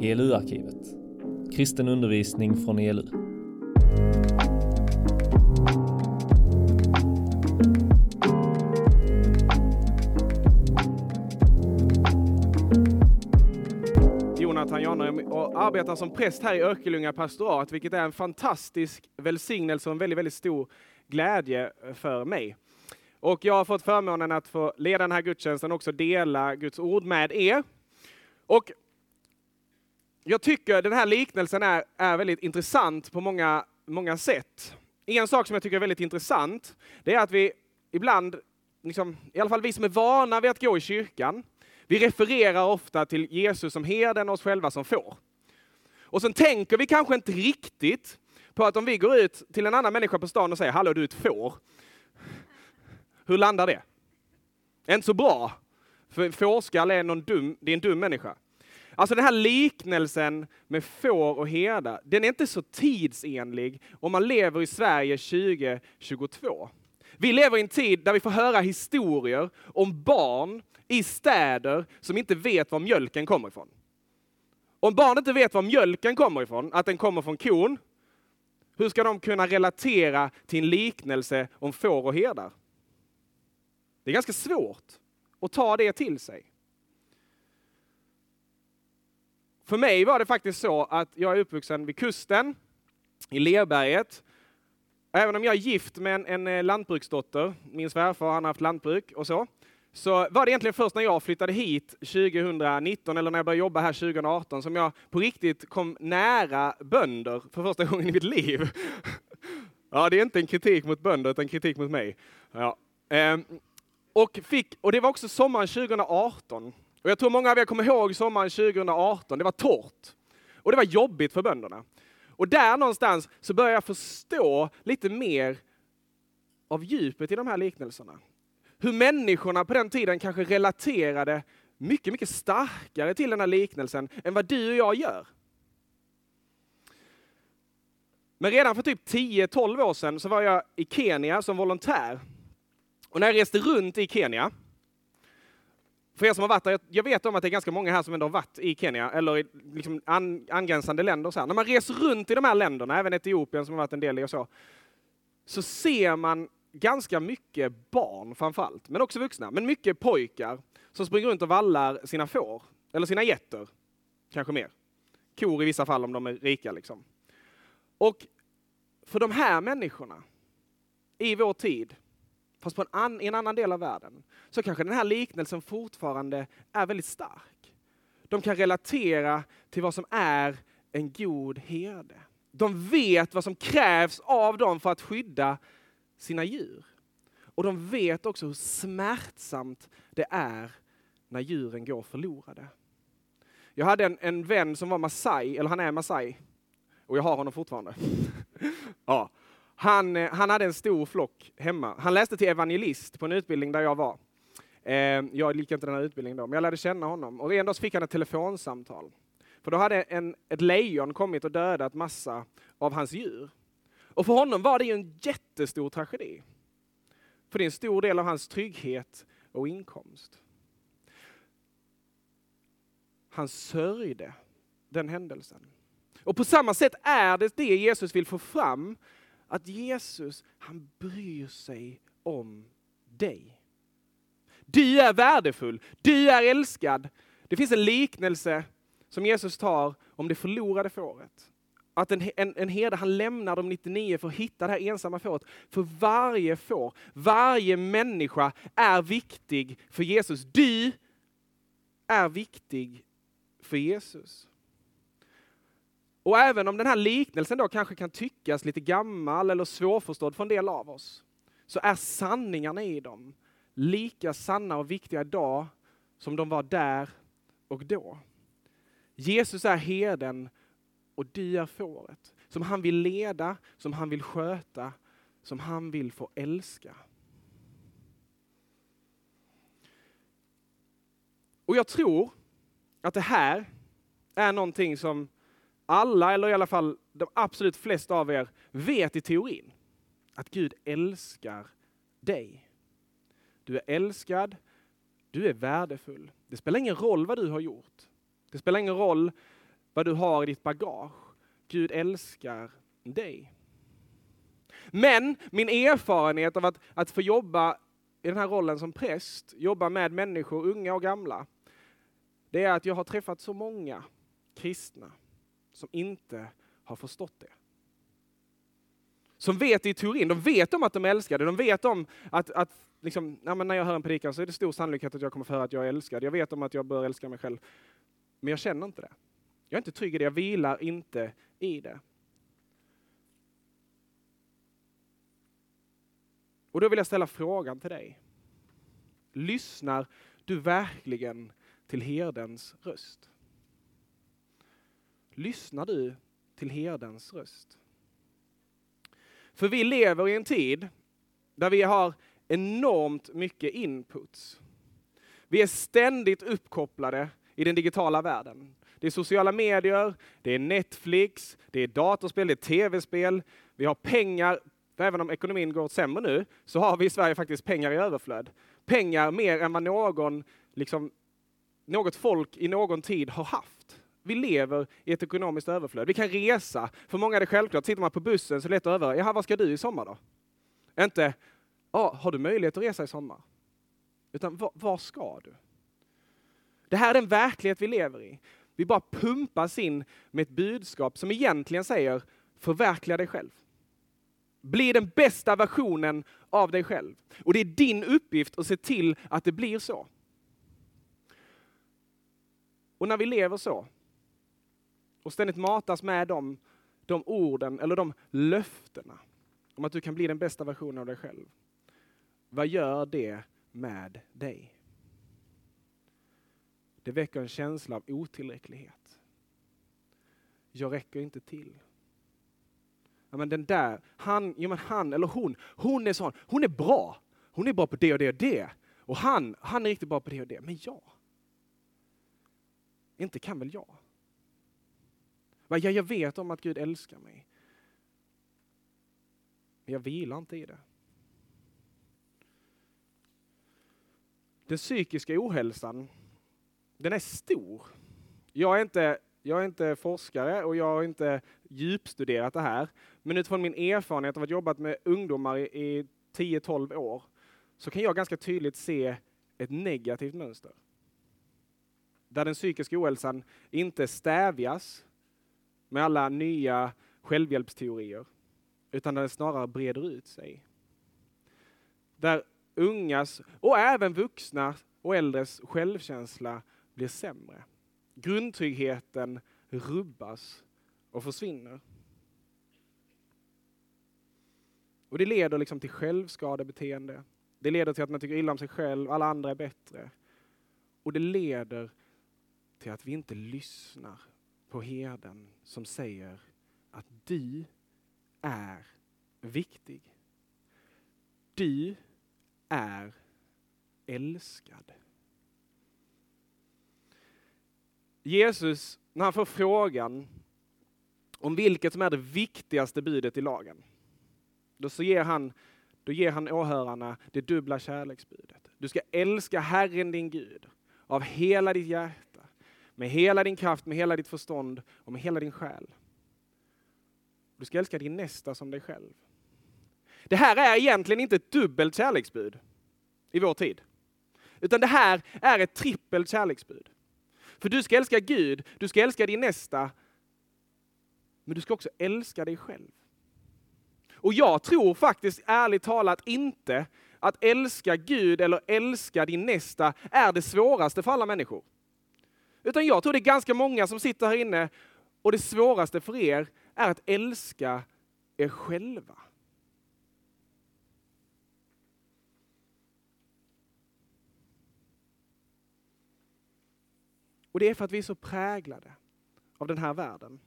ELU-arkivet. Kristen undervisning från ELU. Jonathan Janne och arbetar som präst här i Örkelljunga pastorat, vilket är en fantastisk välsignelse och en väldigt, väldigt stor glädje för mig. Och jag har fått förmånen att få leda den här gudstjänsten och också dela Guds ord med er. Och jag tycker den här liknelsen är, är väldigt intressant på många, många sätt. En sak som jag tycker är väldigt intressant, det är att vi ibland, liksom, i alla fall vi som är vana vid att gå i kyrkan, vi refererar ofta till Jesus som herden och oss själva som får. Och sen tänker vi kanske inte riktigt på att om vi går ut till en annan människa på stan och säger hallå du är ett får. Hur landar det? Inte så bra. För fårskall är, någon dum, det är en dum människa. Alltså den här liknelsen med får och herdar, den är inte så tidsenlig om man lever i Sverige 2022. Vi lever i en tid där vi får höra historier om barn i städer som inte vet var mjölken kommer ifrån. Om barn inte vet var mjölken kommer ifrån, att den kommer från kon, hur ska de kunna relatera till en liknelse om får och herdar? Det är ganska svårt att ta det till sig. För mig var det faktiskt så att jag är uppvuxen vid kusten, i Lerberget. Även om jag är gift med en, en eh, lantbruksdotter, min svärfar han har haft lantbruk och så, så var det egentligen först när jag flyttade hit 2019, eller när jag började jobba här 2018, som jag på riktigt kom nära bönder för första gången i mitt liv. Ja, det är inte en kritik mot bönder, utan en kritik mot mig. Ja. Ehm, och, fick, och det var också sommaren 2018. Och jag tror många av er kommer ihåg sommaren 2018. Det var torrt. Och det var jobbigt för bönderna. Och där någonstans så började jag förstå lite mer av djupet i de här liknelserna. Hur människorna på den tiden kanske relaterade mycket, mycket starkare till den här liknelsen än vad du och jag gör. Men redan för typ 10-12 år sedan så var jag i Kenya som volontär. Och när jag reste runt i Kenya, för er som har varit där, jag vet om att det är ganska många här som ändå har varit i Kenya eller i liksom an, angränsande länder. Så här. När man reser runt i de här länderna, även Etiopien som har varit en del i och så, så ser man ganska mycket barn framförallt, men också vuxna, men mycket pojkar som springer runt och vallar sina får, eller sina getter, kanske mer. Kor i vissa fall om de är rika. Liksom. Och för de här människorna i vår tid, fast på en, an, i en annan del av världen, så kanske den här liknelsen fortfarande är väldigt stark. De kan relatera till vad som är en god herde. De vet vad som krävs av dem för att skydda sina djur. Och de vet också hur smärtsamt det är när djuren går förlorade. Jag hade en, en vän som var Masai, eller han är Masai, och jag har honom fortfarande. ja han, eh, han hade en stor flock hemma. Han läste till evangelist på en utbildning där jag var. Eh, jag gick inte den här utbildningen då, men jag lärde känna honom. Och en dag fick han ett telefonsamtal. För då hade en, ett lejon kommit och dödat massa av hans djur. Och för honom var det ju en jättestor tragedi. För det är en stor del av hans trygghet och inkomst. Han sörjde den händelsen. Och på samma sätt är det det Jesus vill få fram, att Jesus, han bryr sig om dig. Du är värdefull, du är älskad. Det finns en liknelse som Jesus tar om det förlorade fåret. Att en, en, en herde, han lämnar de 99 för att hitta det här ensamma fåret. För varje får, varje människa är viktig för Jesus. Du är viktig för Jesus. Och även om den här liknelsen då kanske kan tyckas lite gammal eller svårförstådd för en del av oss, så är sanningarna i dem lika sanna och viktiga idag som de var där och då. Jesus är herden och du är fåret. Som han vill leda, som han vill sköta, som han vill få älska. Och jag tror att det här är någonting som alla, eller i alla fall de absolut flesta av er, vet i teorin. Att Gud älskar dig. Du är älskad, du är värdefull. Det spelar ingen roll vad du har gjort. Det spelar ingen roll vad du har i ditt bagage. Gud älskar dig. Men min erfarenhet av att, att få jobba i den här rollen som präst, jobba med människor, unga och gamla, det är att jag har träffat så många kristna som inte har förstått det. Som vet i teorin, de vet om att de älskar det, de vet om att, att liksom, när jag hör en predikan så är det stor sannolikhet att jag kommer få höra att jag är älskad. Jag vet om att jag bör älska mig själv. Men jag känner inte det. Jag är inte trygg i det, jag vilar inte i det. Och då vill jag ställa frågan till dig. Lyssnar du verkligen till herdens röst? Lyssnar du till herdens röst? För vi lever i en tid där vi har enormt mycket inputs. Vi är ständigt uppkopplade i den digitala världen. Det är sociala medier, det är Netflix, det är datorspel, det är tv-spel. Vi har pengar, även om ekonomin går sämre nu, så har vi i Sverige faktiskt pengar i överflöd. Pengar mer än vad någon, liksom, något folk i någon tid har haft. Vi lever i ett ekonomiskt överflöd. Vi kan resa. För många är det självklart. Sitter man på bussen så letar över. Jaha, vad ska du i sommar då? Inte, ah, har du möjlighet att resa i sommar? Utan, var, var ska du? Det här är den verklighet vi lever i. Vi bara pumpas in med ett budskap som egentligen säger förverkliga dig själv. Bli den bästa versionen av dig själv. Och det är din uppgift att se till att det blir så. Och när vi lever så, och ständigt matas med de, de orden eller de löftena om att du kan bli den bästa versionen av dig själv. Vad gör det med dig? Det väcker en känsla av otillräcklighet. Jag räcker inte till. Ja, men den där, han, ja, men han eller hon, hon är sån, hon är bra. Hon är bra på det och det och det. Och han, han är riktigt bra på det och det. Men jag? Inte kan väl jag? Ja, jag vet om att Gud älskar mig. Men jag vilar inte i det. Den psykiska ohälsan, den är stor. Jag är inte, jag är inte forskare och jag har inte djupstuderat det här. Men utifrån min erfarenhet av att jobbat med ungdomar i 10-12 år så kan jag ganska tydligt se ett negativt mönster. Där den psykiska ohälsan inte stävjas med alla nya självhjälpsteorier, utan där den snarare breder ut sig. Där ungas och även vuxna och äldres självkänsla blir sämre. Grundtryggheten rubbas och försvinner. Och det leder liksom till självskadebeteende. Det leder till att man tycker illa om sig själv, alla andra är bättre. Och det leder till att vi inte lyssnar på herden som säger att du är viktig. Du är älskad. Jesus, när han får frågan om vilket som är det viktigaste budet i lagen, då, så ger, han, då ger han åhörarna det dubbla kärleksbudet. Du ska älska Herren din Gud av hela ditt hjärta, med hela din kraft, med hela ditt förstånd och med hela din själ. Du ska älska din nästa som dig själv. Det här är egentligen inte ett dubbelt kärleksbud i vår tid. Utan det här är ett trippelt kärleksbud. För du ska älska Gud, du ska älska din nästa, men du ska också älska dig själv. Och jag tror faktiskt ärligt talat inte att älska Gud eller älska din nästa är det svåraste för alla människor. Utan jag tror det är ganska många som sitter här inne och det svåraste för er är att älska er själva. Och det är för att vi är så präglade av den här världen.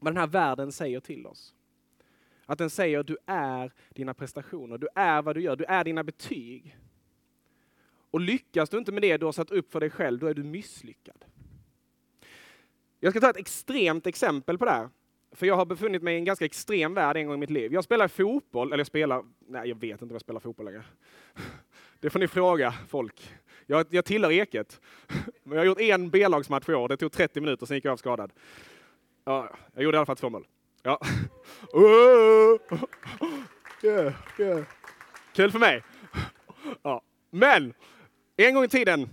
Vad den här världen säger till oss. Att den säger du är dina prestationer, du är vad du gör, du är dina betyg. Och lyckas du inte med det du har satt upp för dig själv, då är du misslyckad. Jag ska ta ett extremt exempel på det här. För jag har befunnit mig i en ganska extrem värld en gång i mitt liv. Jag spelar fotboll, eller jag spelar, nej jag vet inte om jag spelar fotboll längre. Det får ni fråga folk. Jag, jag tillhör Eket. Men jag har gjort en B-lagsmatch i år. Det tog 30 minuter, sen gick jag av skadad. Ja, jag gjorde i alla fall två mål. Ja. Oh! Yeah, yeah. Kul för mig. Ja. Men, en gång i tiden,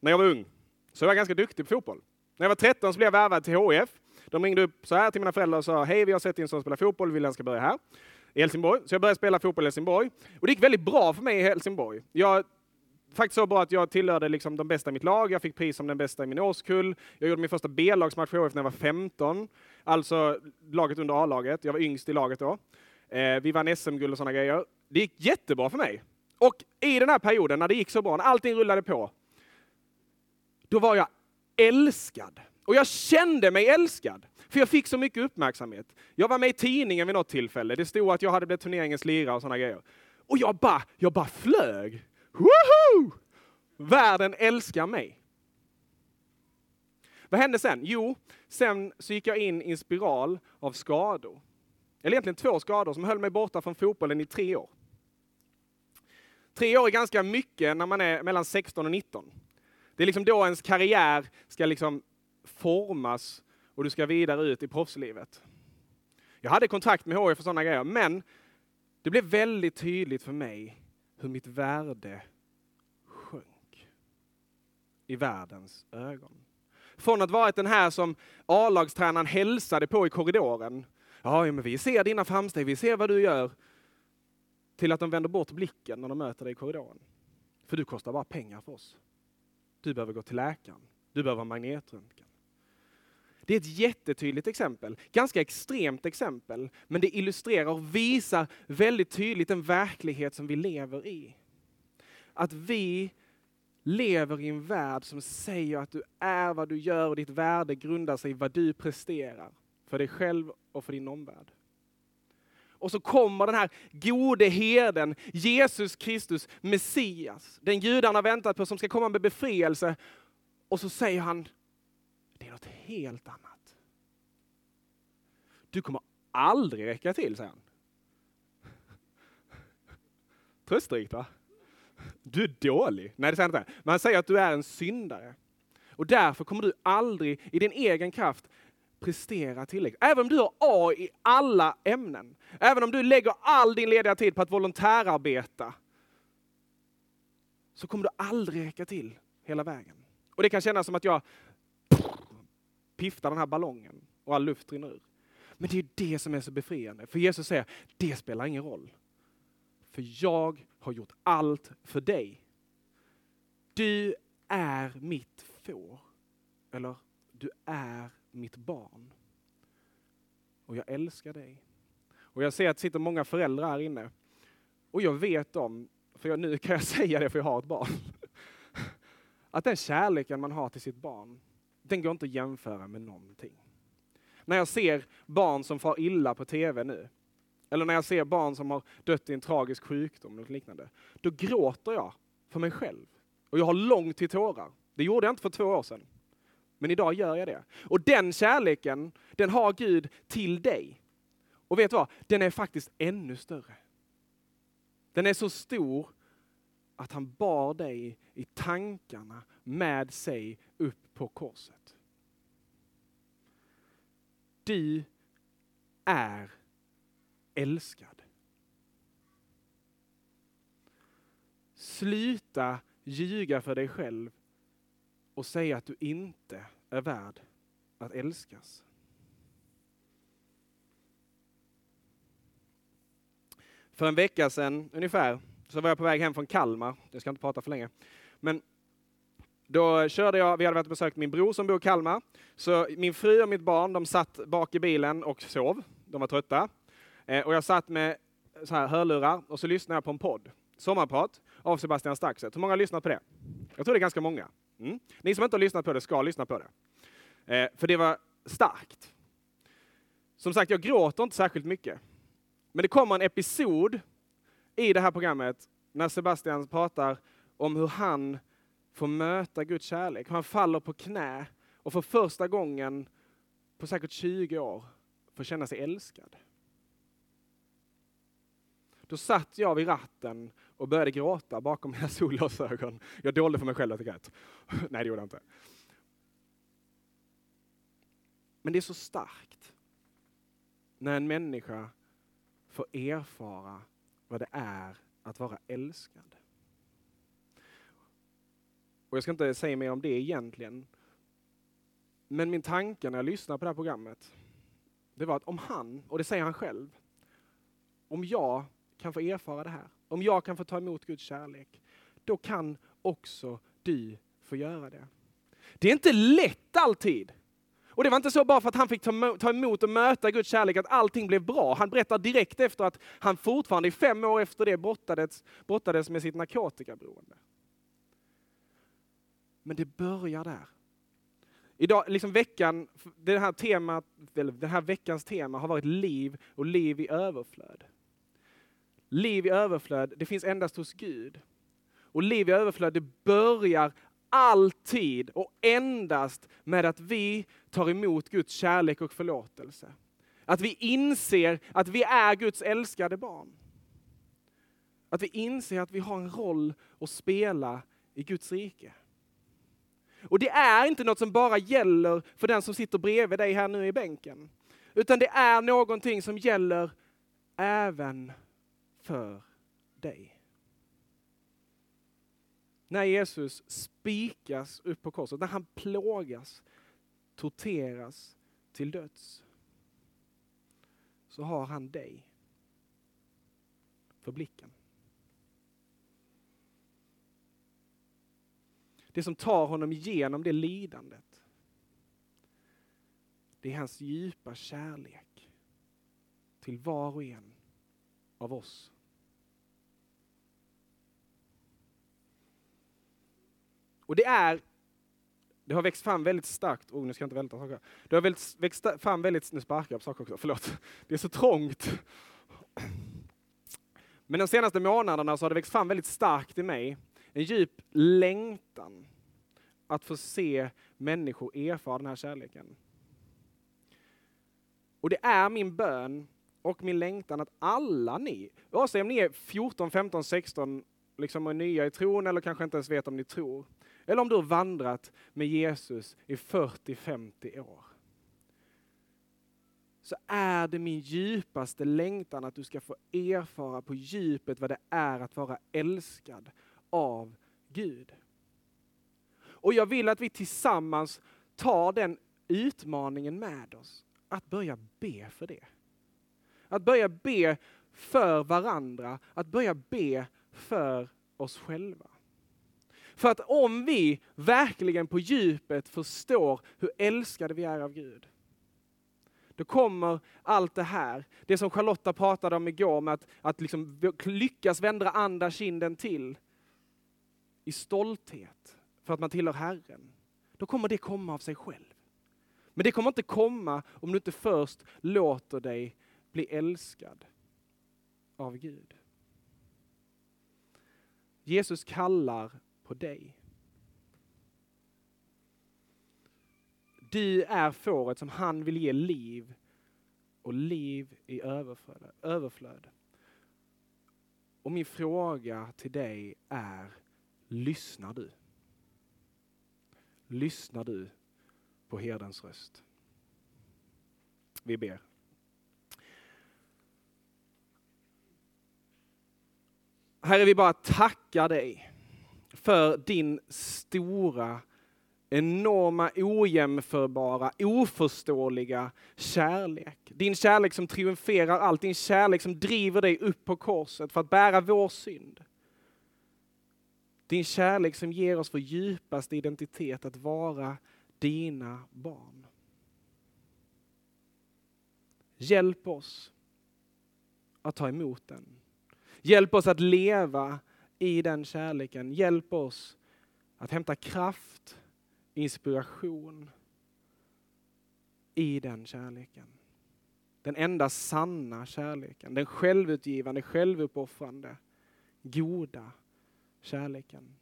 när jag var ung, så var jag ganska duktig på fotboll. När jag var 13 så blev jag värvad till HIF. De ringde upp så här till mina föräldrar och sa, hej vi har sett din son spela fotboll, vill han ska börja här i Helsingborg. Så jag började spela fotboll i Helsingborg. Och det gick väldigt bra för mig i Helsingborg. Jag faktiskt så bra att jag tillhörde liksom de bästa i mitt lag. Jag fick pris som den bästa i min årskull. Jag gjorde min första B-lagsmatch för HIF när jag var 15. Alltså laget under A-laget. Jag var yngst i laget då. Eh, vi vann SM-guld och sådana grejer. Det gick jättebra för mig. Och i den här perioden när det gick så bra, när allting rullade på, då var jag älskad. Och jag kände mig älskad. För jag fick så mycket uppmärksamhet. Jag var med i tidningen vid något tillfälle. Det stod att jag hade blivit turneringens lirare och sådana grejer. Och jag bara, jag bara flög. Woho! Världen älskar mig. Vad hände sen? Jo, sen så gick jag in i en spiral av skador. Eller egentligen två skador som höll mig borta från fotbollen i tre år. Tre år är ganska mycket när man är mellan 16 och 19. Det är liksom då ens karriär ska liksom formas och du ska vidare ut i proffslivet. Jag hade kontakt med HIF och sådana grejer, men det blev väldigt tydligt för mig hur mitt värde sjönk i världens ögon. Från att varit den här som A-lagstränaren hälsade på i korridoren. Ja, men vi ser dina framsteg, vi ser vad du gör. Till att de vänder bort blicken när de möter dig i korridoren. För du kostar bara pengar för oss. Du behöver gå till läkaren. Du behöver ha magnetröntgen. Det är ett jättetydligt exempel, ganska extremt exempel, men det illustrerar och visar väldigt tydligt den verklighet som vi lever i. Att vi lever i en värld som säger att du är vad du gör och ditt värde grundar sig i vad du presterar för dig själv och för din omvärld. Och så kommer den här gode herden, Jesus Kristus, Messias, den judarna väntat på som ska komma med befrielse. Och så säger han, det är något helt annat. Du kommer aldrig räcka till, säger han. Tröstrikt va? Du är dålig. Nej, det säger han inte. Men han säger att du är en syndare. Och därför kommer du aldrig i din egen kraft prestera tillräckligt. Även om du har A i alla ämnen, även om du lägger all din lediga tid på att volontärarbeta, så kommer du aldrig räcka till hela vägen. Och det kan kännas som att jag piftar den här ballongen och all luft rinner ur. Men det är det som är så befriande. För Jesus säger, det spelar ingen roll. För jag har gjort allt för dig. Du är mitt får. Eller, du är mitt barn. Och jag älskar dig. Och jag ser att det sitter många föräldrar här inne. Och jag vet om, för jag, nu kan jag säga det för jag har ett barn. Att den kärleken man har till sitt barn, den går inte att jämföra med någonting. När jag ser barn som far illa på tv nu, eller när jag ser barn som har dött i en tragisk sjukdom eller liknande, då gråter jag för mig själv. Och jag har långt till tårar. Det gjorde jag inte för två år sedan. Men idag gör jag det. Och den kärleken, den har Gud till dig. Och vet du vad? Den är faktiskt ännu större. Den är så stor att han bar dig i tankarna med sig upp på korset. Du är älskad. Sluta ljuga för dig själv och säga att du inte är värd att älskas. För en vecka sedan ungefär så var jag på väg hem från Kalmar. Jag ska inte prata för länge. Men då körde jag, vi hade varit och besökt min bror som bor i Kalmar. Så min fru och mitt barn, de satt bak i bilen och sov. De var trötta. Eh, och jag satt med så här hörlurar och så lyssnade jag på en podd. Sommarprat av Sebastian Staxet. Hur många har lyssnat på det? Jag tror det är ganska många. Mm. Ni som inte har lyssnat på det ska lyssna på det. Eh, för det var starkt. Som sagt, jag gråter inte särskilt mycket. Men det kommer en episod i det här programmet när Sebastian pratar om hur han får möta Guds kärlek. Han faller på knä och för första gången på säkert 20 år får känna sig älskad. Då satt jag vid ratten och började gråta bakom mina solglasögon. Jag dolde för mig själv att jag grät. Nej, det gjorde jag inte. Men det är så starkt när en människa får erfara vad det är att vara älskad. Och jag ska inte säga mer om det egentligen. Men min tanke när jag lyssnade på det här programmet, det var att om han, och det säger han själv, om jag kan få erfara det här, om jag kan få ta emot Guds kärlek, då kan också du få göra det. Det är inte lätt alltid. Och det var inte så bara för att han fick ta emot och möta Guds kärlek att allting blev bra. Han berättar direkt efter att han fortfarande i fem år efter det brottades, brottades med sitt narkotikaberoende. Men det börjar där. Idag, liksom veckan, det här temat, den här veckans tema har varit liv och liv i överflöd. Liv i överflöd, det finns endast hos Gud. Och liv i överflöd, det börjar alltid och endast med att vi tar emot Guds kärlek och förlåtelse. Att vi inser att vi är Guds älskade barn. Att vi inser att vi har en roll att spela i Guds rike. Och det är inte något som bara gäller för den som sitter bredvid dig här nu i bänken. Utan det är någonting som gäller även för dig. När Jesus spikas upp på korset, när han plågas, torteras till döds, så har han dig för blicken. Det som tar honom igenom det lidandet, det är hans djupa kärlek till var och en av oss. Och det är, det har växt fram väldigt starkt, oh nu ska jag inte välta saker. Det har växt fram väldigt, nu sparkar jag på saker också, förlåt. Det är så trångt. Men de senaste månaderna så har det växt fram väldigt starkt i mig, en djup längtan att få se människor erfara den här kärleken. Och det är min bön och min längtan att alla ni, oavsett om ni är 14, 15, 16, liksom är nya i tron eller kanske inte ens vet om ni tror, eller om du har vandrat med Jesus i 40-50 år. Så är det min djupaste längtan att du ska få erfara på djupet vad det är att vara älskad av Gud. Och jag vill att vi tillsammans tar den utmaningen med oss. Att börja be för det. Att börja be för varandra, att börja be för oss själva. För att om vi verkligen på djupet förstår hur älskade vi är av Gud, då kommer allt det här, det som Charlotta pratade om igår med att, att liksom lyckas vända andra kinden till i stolthet för att man tillhör Herren, då kommer det komma av sig själv. Men det kommer inte komma om du inte först låter dig bli älskad av Gud. Jesus kallar på dig. Du är fåret som han vill ge liv och liv i överflöd. Och min fråga till dig är, lyssnar du? Lyssnar du på herdens röst? Vi ber. Herre, vi bara tackar dig för din stora, enorma, ojämförbara, oförståeliga kärlek. Din kärlek som triumferar allt, din kärlek som driver dig upp på korset för att bära vår synd. Din kärlek som ger oss vår djupaste identitet att vara dina barn. Hjälp oss att ta emot den. Hjälp oss att leva i den kärleken. Hjälp oss att hämta kraft, inspiration i den kärleken. Den enda sanna kärleken, den självutgivande, självuppoffrande, goda kärleken.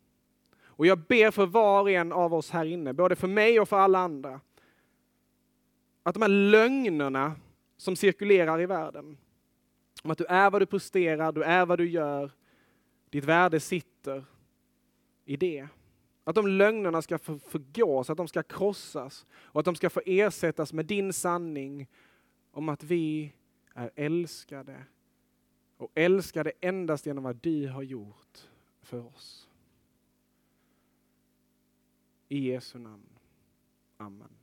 Och jag ber för var och en av oss här inne, både för mig och för alla andra, att de här lögnerna som cirkulerar i världen, om att du är vad du presterar, du är vad du gör, Ditt värde sitter i det. Att de lögnerna ska förgås, att de ska krossas och att de ska få ersättas med din sanning om att vi är älskade och älskade endast genom vad du har gjort för oss. I Jesu namn. Amen.